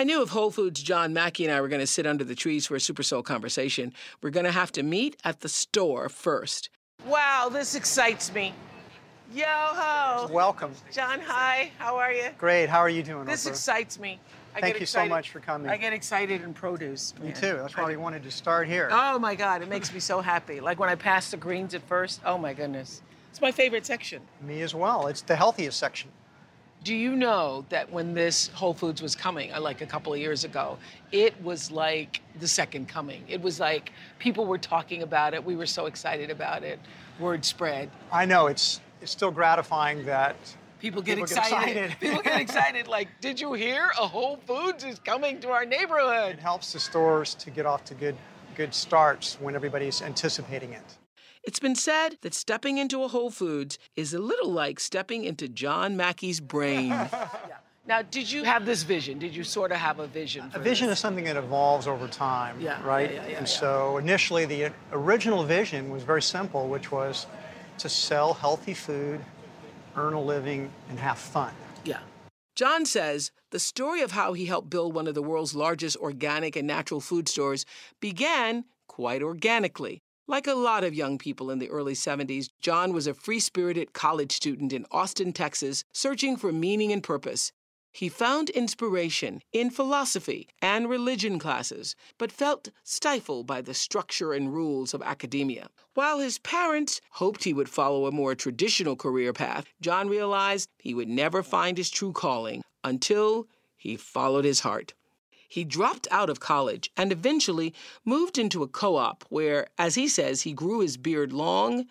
I knew if Whole Foods John Mackey and I were going to sit under the trees for a Super Soul conversation, we're going to have to meet at the store first. Wow, this excites me. Yo ho! Welcome. John, hi. How are you? Great. How are you doing? This Oprah? excites me. I Thank get you so much for coming. I get excited in produce. Me too. That's why I- we wanted to start here. Oh my God, it makes me so happy. Like when I passed the greens at first. Oh my goodness. It's my favorite section. Me as well. It's the healthiest section. Do you know that when this Whole Foods was coming, uh, like a couple of years ago, it was like the second coming. It was like people were talking about it. We were so excited about it. Word spread. I know it's it's still gratifying that People get People get excited. excited. People get excited. Like, did you hear? A Whole Foods is coming to our neighborhood. it helps the stores to get off to good good starts when everybody's anticipating it. It's been said that stepping into a Whole Foods is a little like stepping into John Mackey's brain. Now, did you have this vision? Did you sort of have a vision? A vision this? is something that evolves over time, Yeah, right? yeah, yeah, yeah, and yeah. so initially the original vision was very simple, which was to sell healthy food, earn a living, and have fun. Yeah. John says the story of how he helped build one of the world's largest organic and natural food stores began quite organically. Like a lot of young people in the early 70s, John was a free spirited college student in Austin, Texas, searching for meaning and purpose. He found inspiration in philosophy and religion classes, but felt stifled by the structure and rules of academia. While his parents hoped he would follow a more traditional career path, John realized he would never find his true calling until he followed his heart. He dropped out of college and eventually moved into a co op where, as he says, he grew his beard long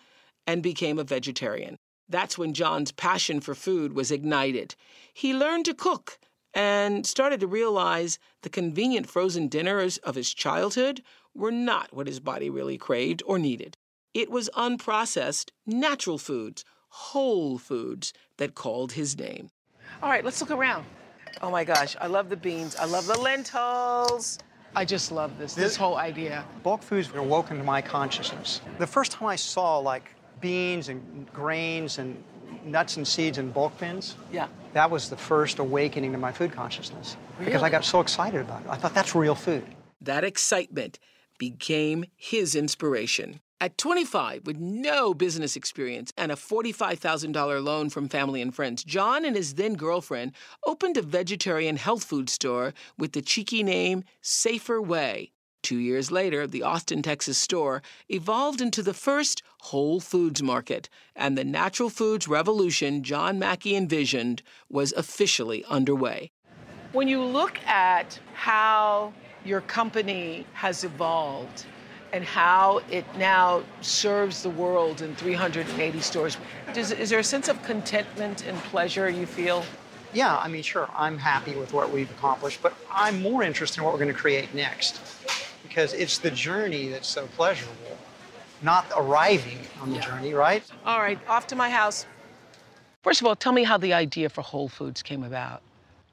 and became a vegetarian. That's when John's passion for food was ignited. He learned to cook and started to realize the convenient frozen dinners of his childhood were not what his body really craved or needed. It was unprocessed, natural foods, whole foods that called his name. All right, let's look around. Oh my gosh, I love the beans. I love the lentils. I just love this, this This- whole idea. bulk foods awoken to my consciousness. The first time I saw like beans and grains and nuts and seeds in bulk bins, Yeah. that was the first awakening to my food consciousness because I got so excited about it. I thought that's real food. That excitement became his inspiration. At 25, with no business experience and a $45,000 loan from family and friends, John and his then girlfriend opened a vegetarian health food store with the cheeky name Safer Way. Two years later, the Austin, Texas store evolved into the first Whole Foods market, and the natural foods revolution John Mackey envisioned was officially underway. When you look at how your company has evolved and how it now serves the world in 380 stores, does, is there a sense of contentment and pleasure you feel? Yeah, I mean, sure, I'm happy with what we've accomplished, but I'm more interested in what we're going to create next because it's the journey that's so pleasurable, not arriving on the Yeah. journey, right? All right, off to my house. First of all, tell me how the idea for Whole Foods came about.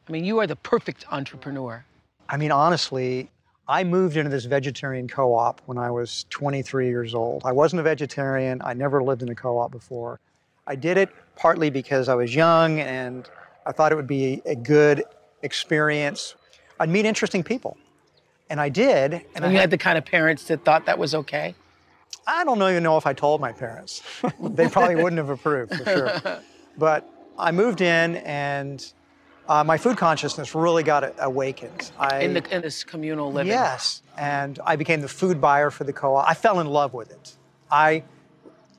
I mean, you are the perfect entrepreneur. I mean, honestly, I moved into this vegetarian co op when I was 23 years old. I wasn't a vegetarian, I never lived in a co op before. I did it partly because I was young and I thought it would be a good experience. I'd meet interesting people. And I did. And, And I, you had, had the kind of parents that thought that was okay. I don't even know if I told my parents. they probably wouldn't have approved for sure. But I moved in and uh, my food consciousness really got awakened. I, In, the, in this communal living. Yes, and I became the food buyer for the co-op. I fell in love with it. I,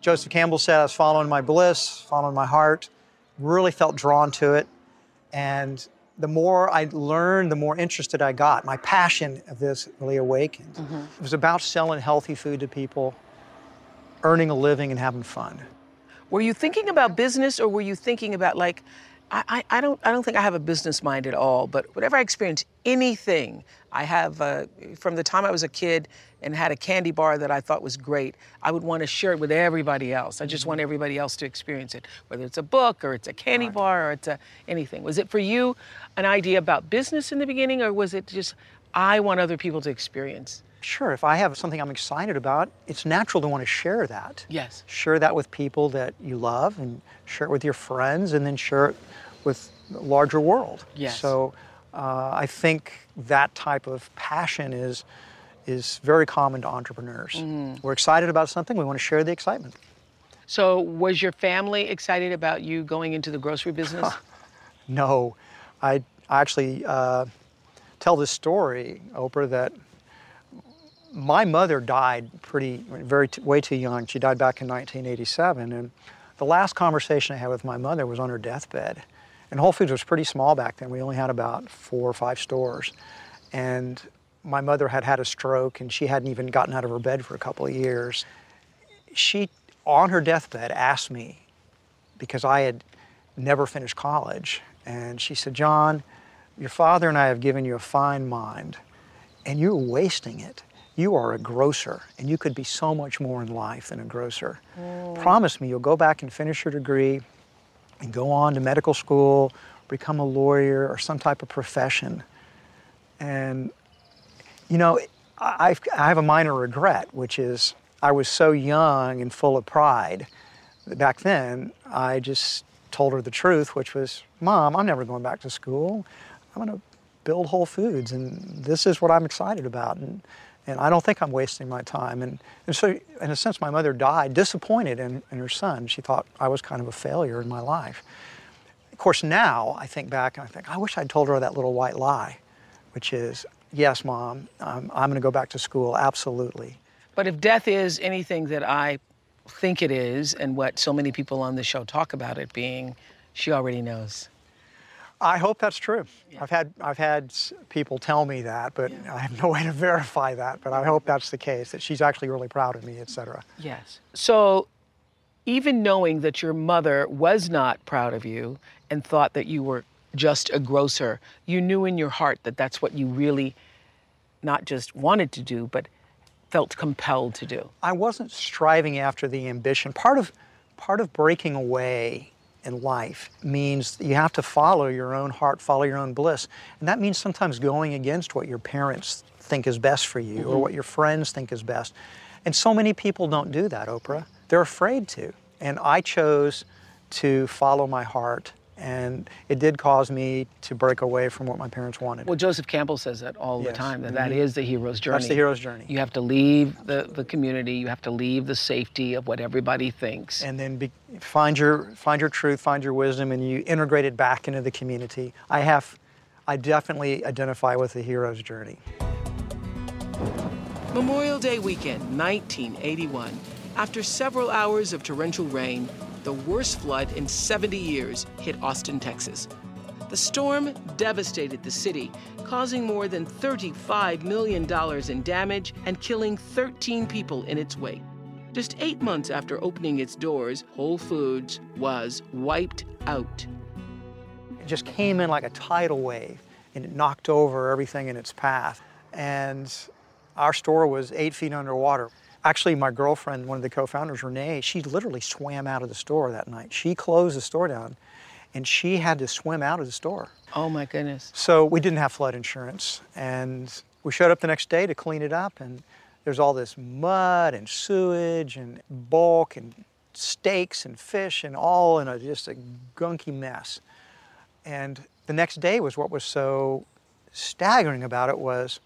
Joseph Campbell said, I was following my bliss, following my heart. Really felt drawn to it, and the more I learned, the more interested I got. My passion of this really awakened. It was about selling healthy food to people, earning a living, and having fun. Were you thinking about business or were you thinking about like I, I, don't I don't think I have a business mind at all, but whatever I experience, anything I have uh, from the time I was a kid and had a candy bar that I thought was great, I would want to share it with everybody else. I just want everybody else to experience it, whether it's a book or it's a candy right. bar or it's a, anything. Was it for you an idea about business in the beginning, or was it just I want other people to experience? Sure, if I have something I'm excited about, it's natural to want to share that. Yes. Share that with people that you love and share it with your friends and then share it with the larger world. Yes. So uh, I think that type of passion is is very common to entrepreneurs. Mm. We're excited about something, we want to share the excitement. So was your family excited about you going into the grocery business? no. I actually uh, tell this story, Oprah, that my mother died pretty, very, way too young. She died back in 1987. And the last conversation I had with my mother was on her deathbed. And Whole Foods was pretty small back then. We only had about four or five stores. And my mother had had a stroke and she hadn't even gotten out of her bed for a couple of years. She, on her deathbed, asked me, because I had never finished college, and she said, John, your father and I have given you a fine mind, and you're wasting it you are a grocer and you could be so much more in life than a grocer. Mm. Promise me you'll go back and finish your degree and go on to medical school, become a lawyer or some type of profession. And, you know, I've, I have a minor regret, which is I was so young and full of pride. that Back then, I just told her the truth, which was, Mom, I'm never going back to school. I'm going to build Whole Foods, and this is what I'm excited about. And and I don't think I'm wasting my time. And, and so, in a sense, my mother died disappointed in, in her son. She thought I was kind of a failure in my life. Of course, now I think back and I think, I wish I'd told her that little white lie, which is, yes, mom, um, I'm going to go back to school, absolutely. But if death is anything that I think it is, and what so many people on the show talk about it being, she already knows. I hope that's true. Yeah. I've had I've had people tell me that, but yeah. I have no way to verify that. But I hope that's the case. That she's actually really proud of me, etc. Yes. So, even knowing that your mother was not proud of you and thought that you were just a grocer, you knew in your heart that that's what you really, not just wanted to do, but felt compelled to do. I wasn't striving after the ambition. Part of part of breaking away in life means you have to follow your own heart, follow your own bliss. And that means sometimes going against what your parents think is best for you mm-hmm. or what your friends think is best. And so many people don't do that, Oprah. They're afraid to. And I chose to follow my heart and it did cause me to break away from what my parents wanted. Well, Joseph Campbell says that all yes. the time, that, mm-hmm. that is the hero's journey. That's the hero's journey. You have to leave the, the community, you have to leave the safety of what everybody thinks. And then be, find, your, find your truth, find your wisdom, and you integrate it back into the community. I have, I definitely identify with the hero's journey. Memorial Day weekend, 1981. After several hours of torrential rain, the worst flood in 70 years hit Austin, Texas. The storm devastated the city, causing more than $35 million in damage and killing 13 people in its wake. Just eight months after opening its doors, Whole Foods was wiped out. It just came in like a tidal wave and it knocked over everything in its path. And our store was eight feet underwater. Actually, my girlfriend, one of the co-founders, Renee, she literally swam out of the store that night. She closed the store down and she had to swim out of the store. Oh my goodness. So we didn't have flood insurance and we showed up the next day to clean it up and there's all this mud and sewage and bulk and steaks and fish and all in a, just a gunky mess. And the next day was what was so staggering about it was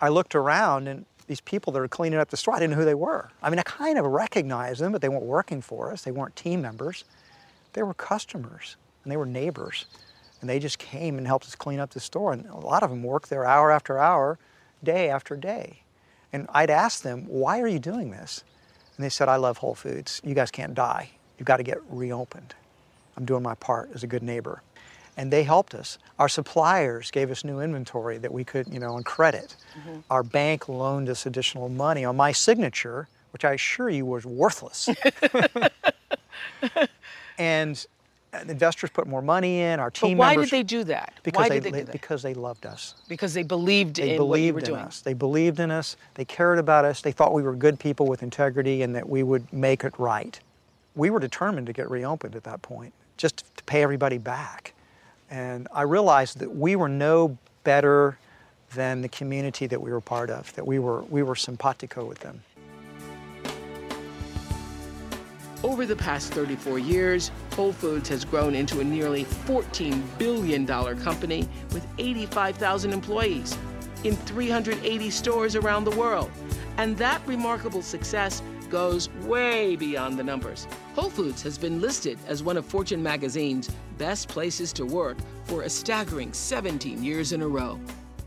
I looked around and these people that are cleaning up the store, I didn't know who they were. I mean, I kind of recognized them, but they weren't working for us. They weren't team members. They were customers and they were neighbors. And they just came and helped us clean up the store. And a lot of them worked there hour after hour, day after day. And I'd ask them, why are you doing this? And they said, I love Whole Foods. You guys can't die. You've got to get reopened. I'm doing my part as a good neighbor and they helped us. Our suppliers gave us new inventory that we could, you know, on credit. Mm-hmm. Our bank loaned us additional money on my signature, which I assure you was worthless. and investors put more money in. Our team. But why members did they do that? because why they, did they do that? because they loved us. Because they believed They in what you were believed in doing. us. They believed in us. They cared about us. They thought we were good people with integrity and that we would make it right. We were determined to get reopened at that point, just to pay everybody back. And I realized that we were no better than the community that we were part of, that we were, we were simpatico with them. Over the past 34 years, Whole Foods has grown into a nearly $14 billion company with 85,000 employees in 380 stores around the world. And that remarkable success goes way beyond the numbers. Whole Foods has been listed as one of Fortune magazine's best places to work for a staggering 17 years in a row.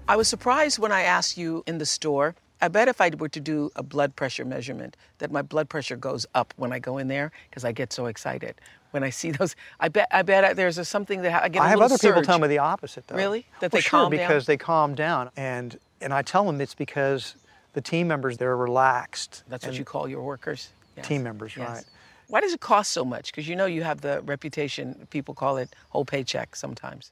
I was surprised when I asked you in the store. I bet if I were to do a blood pressure measurement, that my blood pressure goes up when I go in there because I get so excited when I see those. I bet I bet there's a, something that I get. a I have little other people tell me the opposite, though. Really? That Well, they sure, calm down? because they calm down, and and I tell them it's because the team members they're relaxed. That's what you call your workers. Yes. Team members, Yes. right. Why does it cost so much? Because you know you have the reputation. People call it whole paycheck sometimes.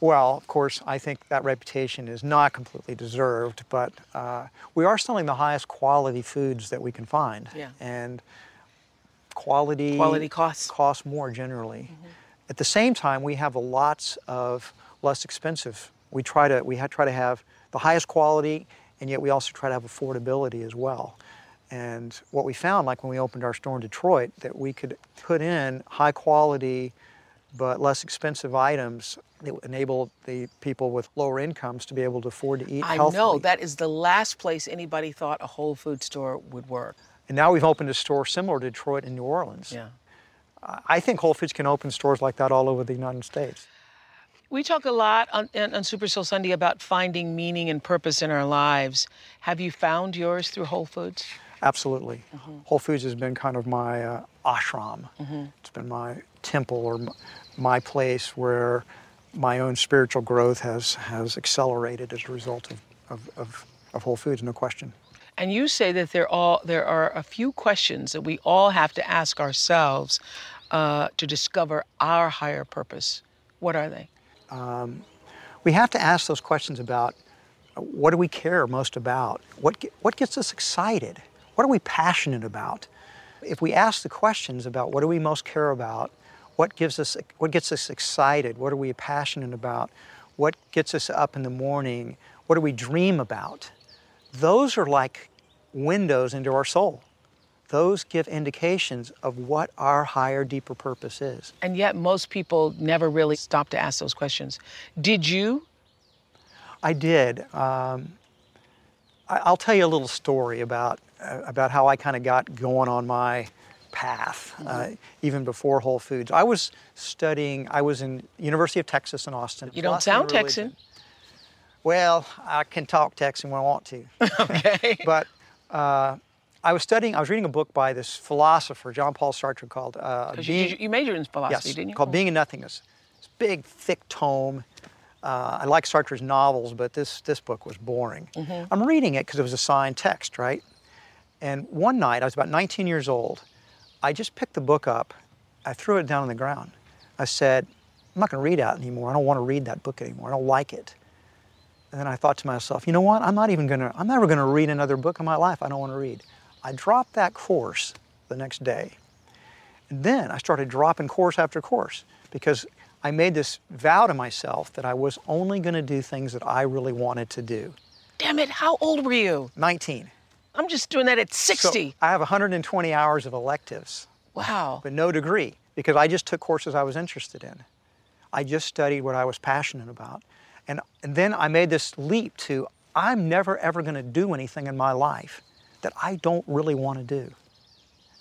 Well, of course, I think that reputation is not completely deserved, but uh, we are selling the highest quality foods that we can find. Yeah. And quality Quality costs. costs more generally. At the same time, we have lots of less expensive. We try to we try to have the highest quality, and yet we also try to have affordability as well. And what we found, like when we opened our store in Detroit, that we could put in high quality but less expensive items that would enable the people with lower incomes to be able to afford to eat I healthily. know that is the last place anybody thought a whole food store would work. And now we've opened a store similar to Detroit and New Orleans. Yeah. I- I think Whole Foods can open stores like that all over the United States. We talk a lot on, on Super Soul Sunday about finding meaning and purpose in our lives. Have you found yours through Whole Foods? Absolutely. Mm-hmm. Whole Foods has been kind of my uh, ashram. It's been my temple or my place where my own spiritual growth has, has accelerated as a result of, of, of, of Whole Foods, no question. And you say that there all there are a few questions that we all have to ask ourselves uh, to discover our higher purpose. What are they? We have to ask those questions about uh, what do we care most about? What, what gets us excited? What are we passionate about? If we ask the questions about what do we most care about, what gives us what gets us excited, what are we passionate about, what gets us up in the morning, what do we dream about? Those are like windows into our soul. Those give indications of what our higher, deeper purpose is. And yet, most people never really stop to ask those questions. Did you? I did. Um, I, I'll tell you a little story about uh, about how I kind of got going on my path, uh, even before Whole Foods. I was studying. I was in University of Texas in Austin. You don't sound Texan. Well, I can talk Texan when I want to. Okay. but uh, I was studying. I was reading a book by this philosopher, John Paul Sartre, called uh, Being- you, you majored in philosophy, yes, didn't you? called Being and Nothingness. It's a big, thick tome. Uh, I like Sartre's novels, but this, this book was boring. I'm reading it because it was assigned text, right? And one night, I was about 19 years old, I just picked the book up, I threw it down on the ground. I said, I'm not going to read out anymore. I don't want to read that book anymore. I don't like it. And then I thought to myself, you know what? I'm not even going to, I'm never going to read another book in my life I don't want to read. I dropped that course the next day. And then I started dropping course after course because I made this vow to myself that I was only going to do things that I really wanted to do. Damn it, how old were you? 19. I'm just doing that at So 60. I have 120 hours of electives, wow. but no degree because I just took courses I was interested in. I just studied what I was passionate about. And, and then I made this leap to I'm never ever going to do anything in my life that I don't really want to do.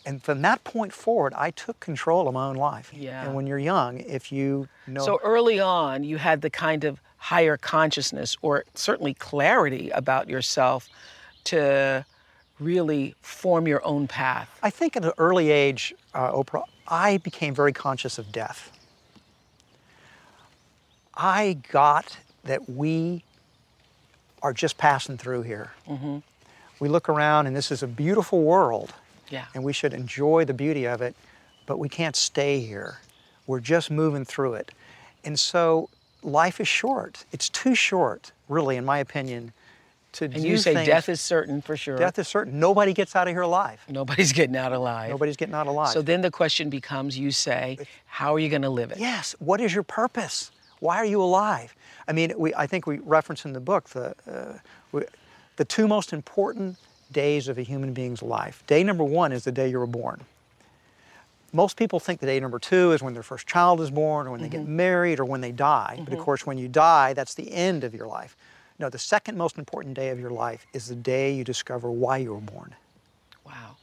And from that point forward, I took control of my own life. Yeah. And when you're young, if you know So early on, you had the kind of higher consciousness or certainly clarity about yourself to really form your own path. I think at an early age, uh, Oprah, I became very conscious of death. I got that we are just passing through here. We look around and this is a beautiful world Yeah. and we should enjoy the beauty of it, but we can't stay here. We're just moving through it. And so life is short. It's too short, really, in my opinion, to And you say things- death is certain for sure. death is certain. Nobody gets out of here alive. Nobody's getting out alive. Nobody's getting out alive. So then the question becomes you say, how are you going to live it? Yes. What is your purpose? Why are you alive? I mean, we, I think we reference in the book the, uh, we, the two most important days of a human being's life. Day number one is the day you were born. Most people think the day number two is when their first child is born or when they get married or when they die. But of course, when you die, that's the end of your life. No, the second most important day of your life is the day you discover why you were born. Wow.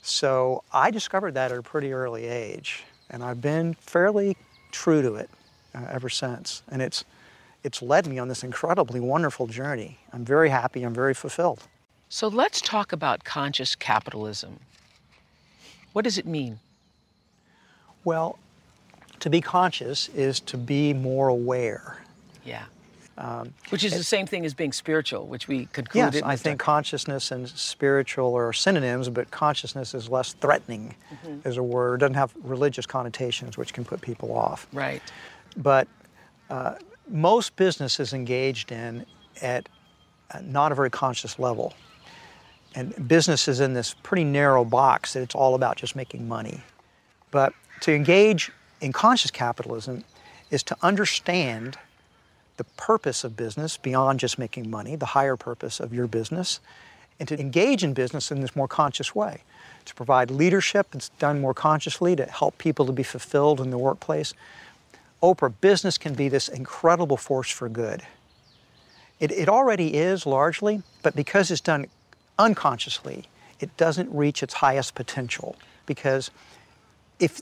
So I discovered that at a pretty early age, and I've been fairly true to it uh, ever since. And it's, it's led me on this incredibly wonderful journey. I'm very happy, I'm very fulfilled. So let's talk about conscious capitalism. What does it mean? Well, to be conscious is to be more aware. Yeah. which is the same thing as being spiritual, which we concluded. Um, Yes, I think consciousness and spiritual are synonyms, but consciousness is less threatening Mm-hmm. as a word. It doesn't have religious connotations, which can put people off. Right. but uh, most business is engaged in at not a very conscious level. And business is in this pretty narrow box that it's all about just making money. But to engage in conscious capitalism is to understand the purpose of business beyond just making money, the higher purpose of your business, and to engage in business in this more conscious way, to provide leadership that's done more consciously, to help people to be fulfilled in the workplace. Oprah, business can be this incredible force for good. It, it already is largely, but because it's done unconsciously, it doesn't reach its highest potential. Because if,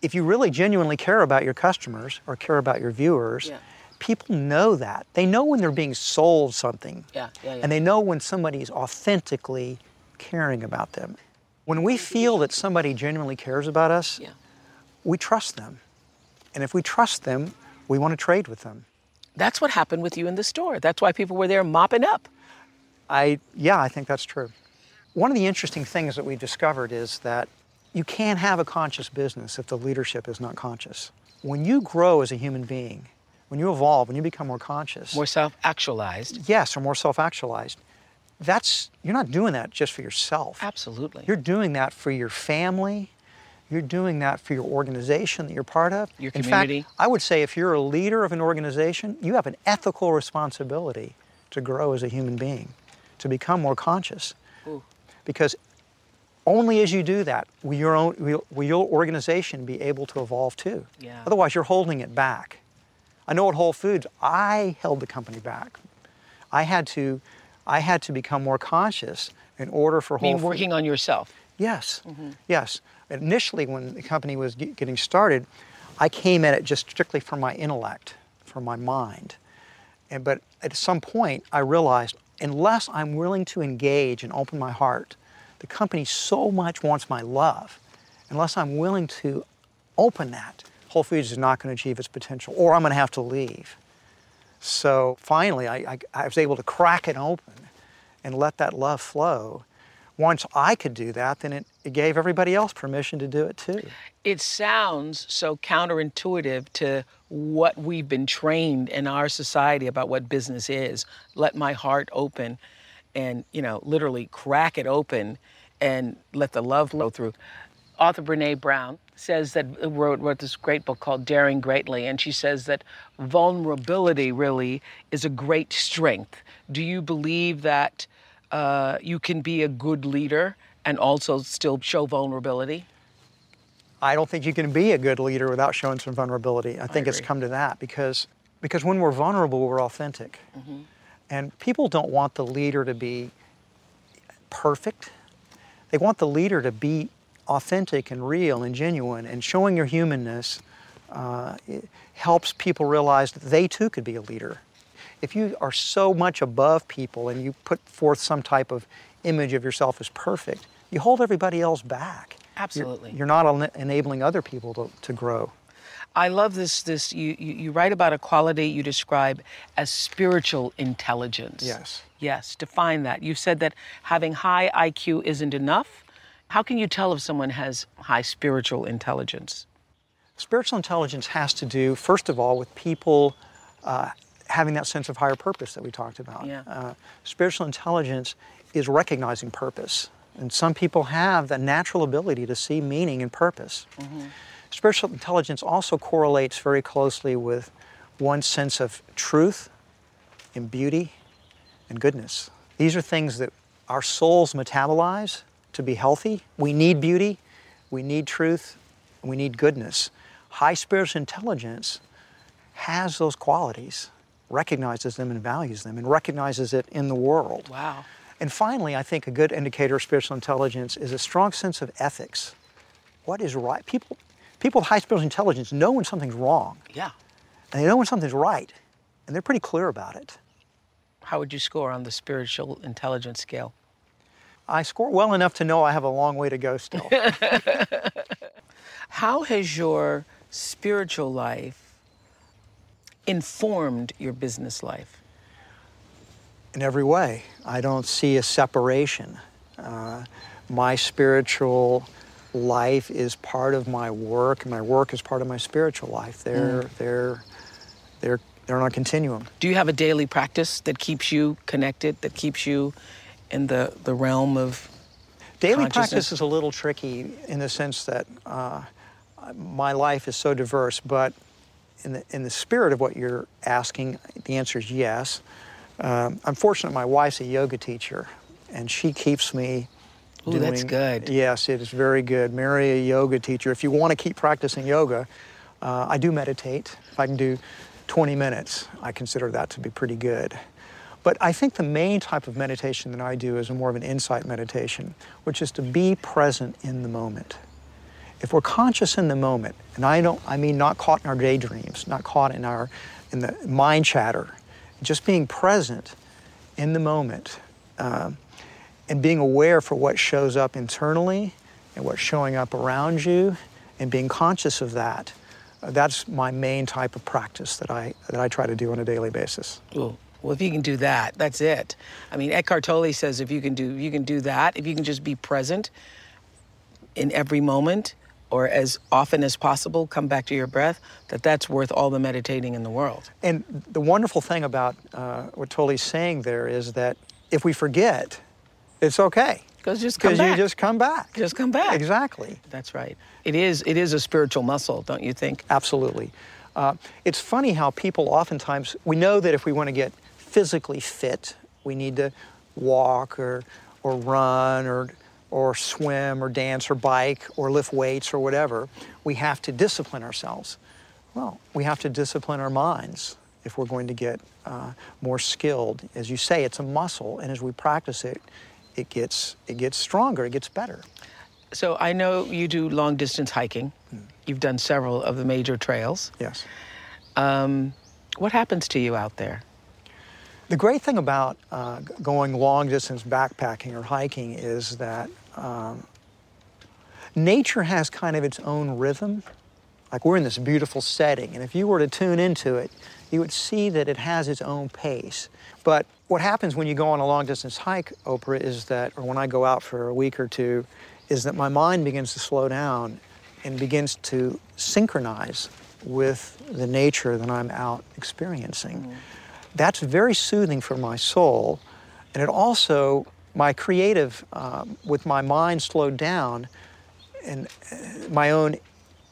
if you really genuinely care about your customers or care about your viewers, Yeah. people know that. They know when they're being sold something. Yeah, yeah, yeah. And they know when somebody's authentically caring about them. When we feel that somebody genuinely cares about us, Yeah. we trust them. And if we trust them, we want to trade with them. That's what happened with you in the store. That's why people were there mopping up. I yeah, I think that's true. One of the interesting things that we've discovered is that you can't have a conscious business if the leadership is not conscious. When you grow as a human being, when you evolve, when you become more conscious, More self actualized. yes, or more self-actualized, that's you're not doing that just for yourself. Absolutely. You're doing that for your family. You're doing that for your organization that you're part of. Your community. In fact, I would say if you're a leader of an organization, you have an ethical responsibility to grow as a human being, to become more conscious. Ooh. Because only as you do that will your, own, will, will your organization be able to evolve too. Yeah. Otherwise, you're holding it back. I know at Whole Foods, I held the company back. I had to, I had to become more conscious in order for I Whole mean, Foods. working on yourself. Yes, mm-hmm. yes. Initially, when the company was ge- getting started, I came at it just strictly for my intellect, for my mind. And, but at some point, I realized unless I'm willing to engage and open my heart, the company so much wants my love. Unless I'm willing to open that, Whole Foods is not going to achieve its potential, or I'm going to have to leave. So finally, I, I, I was able to crack it open and let that love flow. Once I could do that, then it, it gave everybody else permission to do it too. It sounds so counterintuitive to what we've been trained in our society about what business is. Let my heart open and, you know, literally crack it open and let the love flow through. Author Brene Brown says that wrote, wrote this great book called Daring Greatly, and she says that vulnerability really is a great strength. Do you believe that uh, you can be a good leader and also still show vulnerability? I don't think you can be a good leader without showing some vulnerability. I think it's come to that because, because when we're vulnerable, we're authentic. And people don't want the leader to be perfect. They want the leader to be authentic and real and genuine, and showing your humanness uh, helps people realize that they too could be a leader. If you are so much above people and you put forth some type of image of yourself as perfect, you hold everybody else back. You're- Absolutely. You're, not en- enabling other people to, to grow. I love this. This you, you you write about a quality you describe as spiritual intelligence. Yes. Yes. Define that. You said that having high IQ isn't enough. How can you tell if someone has high spiritual intelligence? Spiritual intelligence has to do, first of all, with people uh, having that sense of higher purpose that we talked about. Yeah. Uh, spiritual intelligence is recognizing purpose. And some people have the natural ability to see meaning and purpose. Spiritual intelligence also correlates very closely with one's sense of truth and beauty and goodness. These are things that our souls metabolize to be healthy. We need beauty, we need truth, we need goodness. High spiritual intelligence has those qualities, recognizes them and values them, and recognizes it in the world. Wow. And finally, I think a good indicator of spiritual intelligence is a strong sense of ethics. What is right? People, people with high spiritual intelligence know when something's wrong, Yeah. and they know when something's right, and they're pretty clear about it. How would you score on the spiritual intelligence scale? I score well enough to know I have a long way to go still. How has your spiritual life informed your business life? in every way. I don't see a separation. Uh, my spiritual life is part of my work, and my work is part of my spiritual life. They're they're they're they're on a continuum. Do you have a daily practice that keeps you connected, that keeps you in the, the realm of Daily practice is a little tricky in the sense that uh, my life is so diverse, but in the, in the spirit of what you're asking, the answer is yes. Um, I'm fortunate my wife's a yoga teacher, and she keeps me Ooh, that's good. Yes, it is very good. Marry a yoga teacher. If you want to keep practicing yoga, uh, I do meditate. If I can do 20 minutes, I consider that to be pretty good. But I think the main type of meditation that I do is more of an insight meditation, which is to be present in the moment. If we're conscious in the moment, and I don't, I mean not caught in our daydreams, not caught in our, in the mind chatter, just being present in the moment, um, and being aware for what shows up internally and what's showing up around you, and being conscious of that. uh, that's my main type of practice that I that I try to do on a daily basis. Ooh. Well, if you can do that, that's it. I mean, Eckhart Tolle says if you can do you can do that, if you can just be present in every moment or as often as possible, come back to your breath, that that's worth all the meditating in the world. And the wonderful thing about uh, what Tolle's saying there is that if we forget, it's okay Because just come because you just come back. Just come back. Exactly. That's right. It is. It is a spiritual muscle, don't you think? Absolutely. Uh, it's funny how people oftentimes, we know that if we want to get physically fit, we need to walk or, or run or, or swim or dance or bike or lift weights or whatever. We have to discipline ourselves. Well, we have to discipline our minds if we're going to get uh, more skilled. As you say, it's a muscle, and as we practice it, it gets, it gets stronger, it gets better. So I know you do long distance hiking. You've done several of the major trails. Yes. Um, what happens to you out there? The great thing about uh, going long distance backpacking or hiking is that um, nature has kind of its own rhythm. Like we're in this beautiful setting, and if you were to tune into it, you would see that it has its own pace. But what happens when you go on a long distance hike, Oprah, is that, or when I go out for a week or two, is that my mind begins to slow down and begins to synchronize with the nature that I'm out experiencing. That's very soothing for my soul. And it also, my creative, um, with my mind slowed down, and uh, my own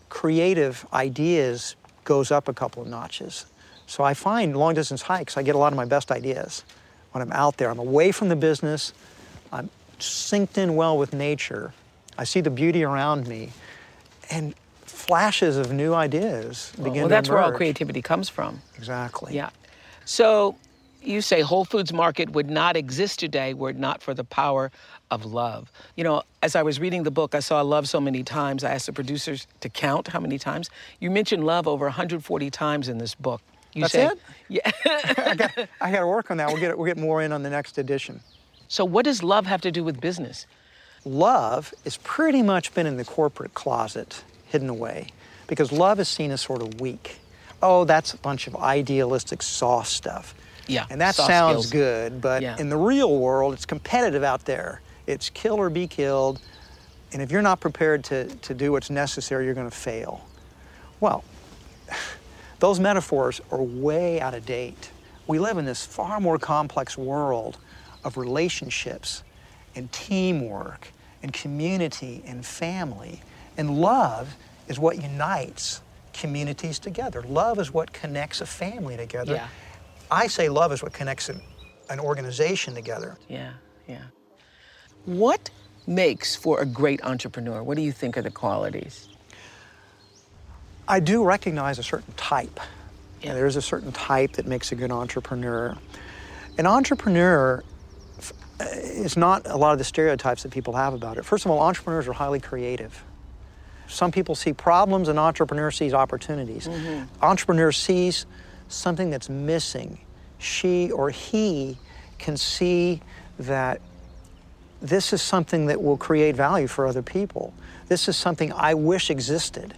creative ideas goes up a couple of notches. So I find long distance hikes, I get a lot of my best ideas when I'm out there. I'm away from the business, I'm synced in well with nature, I see the beauty around me, and flashes of new ideas begin to be. well, that's where all creativity comes from. Exactly. Yeah. So you say Whole Foods Market would not exist today were it not for the power of love. You know, as I was reading the book, I saw love so many times. I asked the producers to count how many times. You mentioned love over 140 times in this book. You That's say, it? Yeah. I got, I got to work on that. We'll get, we'll get more in on the next edition. so what does love have to do with business? love has pretty much been in the corporate closet, hidden away, because love is seen as sort of weak. Oh, that's a bunch of idealistic, soft stuff. Yeah, And that sounds skills. good, but Yeah. in the real world, it's competitive out there. It's kill or be killed. And if you're not prepared to, to do what's necessary, you're going to fail. Well, those metaphors are way out of date. We live in this far more complex world of relationships and teamwork and community and family. And love is what unites communities together. Love is what connects a family together. Yeah. I say love is what connects an, an organization together. Yeah, yeah. What makes for a great entrepreneur? What do you think are the qualities? I do recognize a certain type. Yeah. There's a certain type that makes a good entrepreneur. An entrepreneur uh, is not a lot of the stereotypes that people have about it. First of all, entrepreneurs are highly creative. Some people see problems, and entrepreneur sees opportunities. Mm-hmm. Entrepreneur sees something that's missing. She or he can see that this is something that will create value for other people. This is something I wish existed.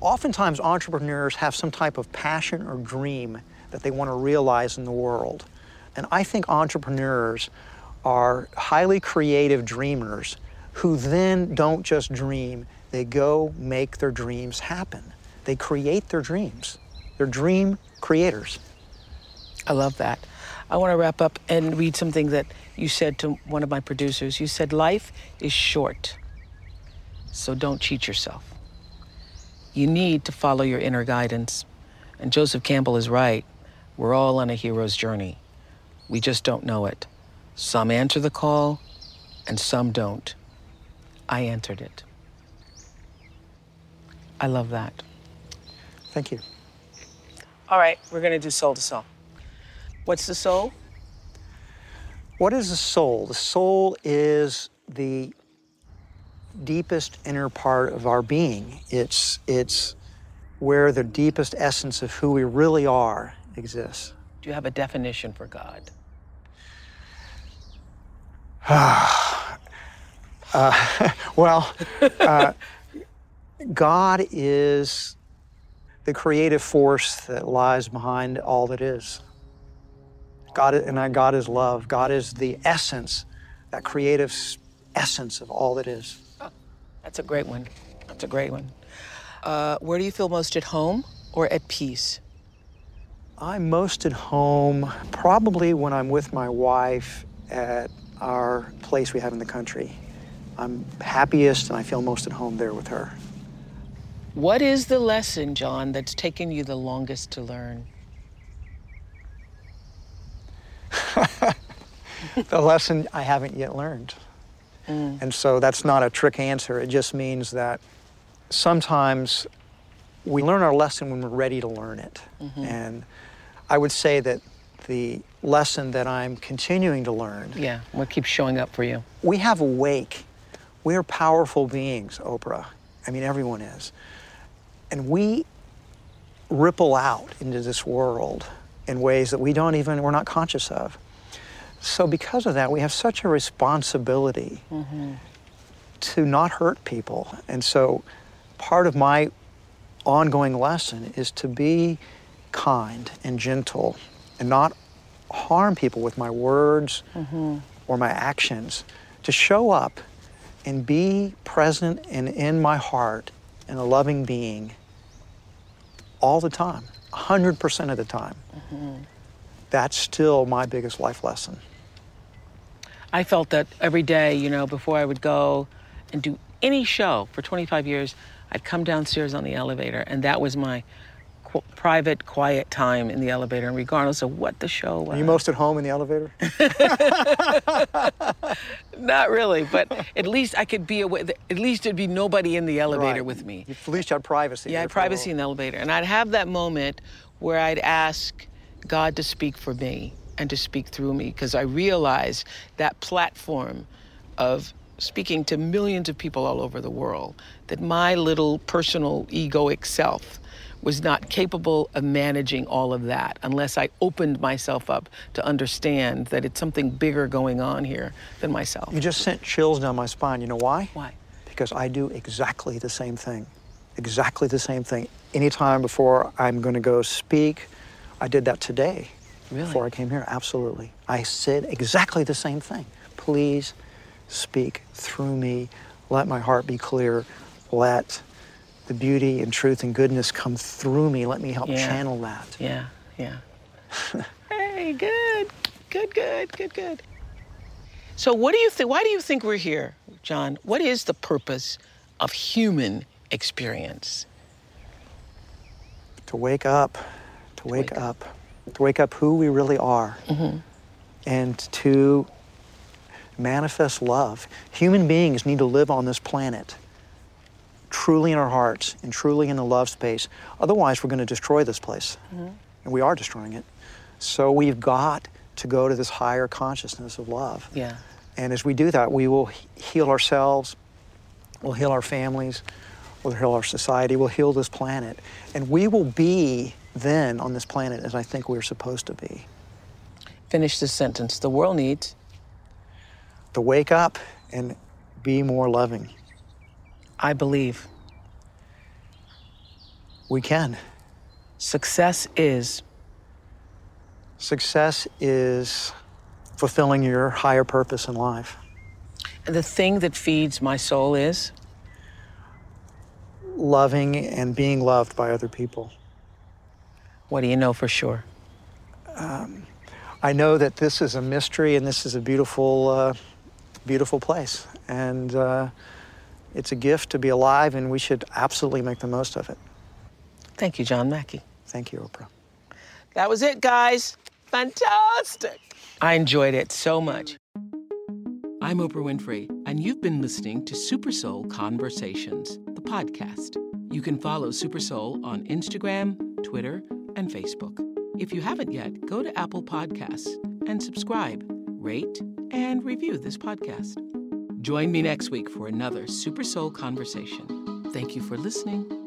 Oftentimes, entrepreneurs have some type of passion or dream that they want to realize in the world. And I think entrepreneurs are highly creative dreamers who then don't just dream, they go make their dreams happen. They create their dreams. They're dream creators. I love that. I want to wrap up and read something that you said to one of my producers. You said, Life is short, so don't cheat yourself. You need to follow your inner guidance. And Joseph Campbell is right. We're all on a hero's journey. We just don't know it. Some answer the call, and some don't. I answered it. I love that. Thank you. All right, we're going to do soul to soul. What's the soul? What is the soul? The soul is the deepest inner part of our being. It's, it's where the deepest essence of who we really are exists. Do you have a definition for God? Well, uh, God is the creative force that lies behind all that is. God, and I- God is love. God is the essence, that creative essence of all that is. That's a great one. That's a great one. Uh, where do you feel most at home or at peace? I'm most at home probably when I'm with my wife at our place we have in the country. I'm happiest and I feel most at home there with her. What is the lesson, John, that's taken you the longest to learn? the lesson I haven't yet learned. Mm. And so that's not a trick answer. It just means that sometimes we learn our lesson when we're ready to learn it. Mm-hmm. And I would say that the lesson that I'm continuing to learn, Yeah, what keeps showing up for you? we have a wake. We are powerful beings, Oprah. I mean, everyone is. And we ripple out into this world in ways that we don't even, we're not conscious of. So, because of that, we have such a responsibility mm-hmm. to not hurt people. And so, part of my ongoing lesson is to be kind and gentle and not harm people with my words mm-hmm. or my actions, to show up and be present and in my heart and a loving being all the time, 100% of the time. That's still my biggest life lesson. I felt that every day, you know, before I would go and do any show for 25 years, I'd come downstairs on the elevator, and that was my qu- private, quiet time in the elevator, and regardless of what the show was. Are you most at home in the elevator? Not really, but at least I could be away. At least there'd be nobody in the elevator Right. with me. You at least had privacy. Yeah, I had privacy in the elevator. And I'd have that moment where I'd ask God to speak for me and to speak through me because I realized that platform of speaking to millions of people all over the world, that my little personal egoic self was not capable of managing all of that unless I opened myself up to understand that it's something bigger going on here than myself. You just sent chills down my spine. You know why? Why? Because I do exactly the same thing. Exactly the same thing. Anytime before I'm going to go speak, I did that today. Really? Before I came here, absolutely. I said exactly the same thing. Please speak through me. Let my heart be clear. Let the beauty and truth and goodness come through me. Let me help Yeah. channel that. Yeah, yeah. hey, good, good, good, good, good. So, what do you think? Why do you think we're here, John? What is the purpose of human experience? To wake up, to wake, wake up. to wake up who we really are, mm-hmm. and to manifest love. Human beings need to live on this planet truly in our hearts and truly in the love space. Otherwise, we're going to destroy this place. Mm-hmm. And we are destroying it. So we've got to go to this higher consciousness of love. Yeah. And as we do that, we will heal ourselves, we'll heal our families, we'll heal our society, we'll heal this planet. And we will be then on this planet as I think we're supposed to be. Finish this sentence. The world needs. To wake up and be more loving. I believe We can. success is. Success is fulfilling your higher purpose in life. The thing that feeds my soul is. Loving and being loved by other people. What do you know for sure? I know that this is a mystery and this is a beautiful, uh, beautiful place. And uh, it's a gift to be alive, and we should absolutely make the most of it. Thank you, John Mackey. Thank you, Oprah. That was it, guys. Fantastic. I enjoyed it so much. I'm Oprah Winfrey, and you've been listening to Super Soul Conversations, the podcast. You can follow Super Soul on Instagram, Twitter, and Facebook. If you haven't yet, go to Apple Podcasts and subscribe, rate, and review this podcast. Join me next week for another Super Soul Conversation. Thank you for listening.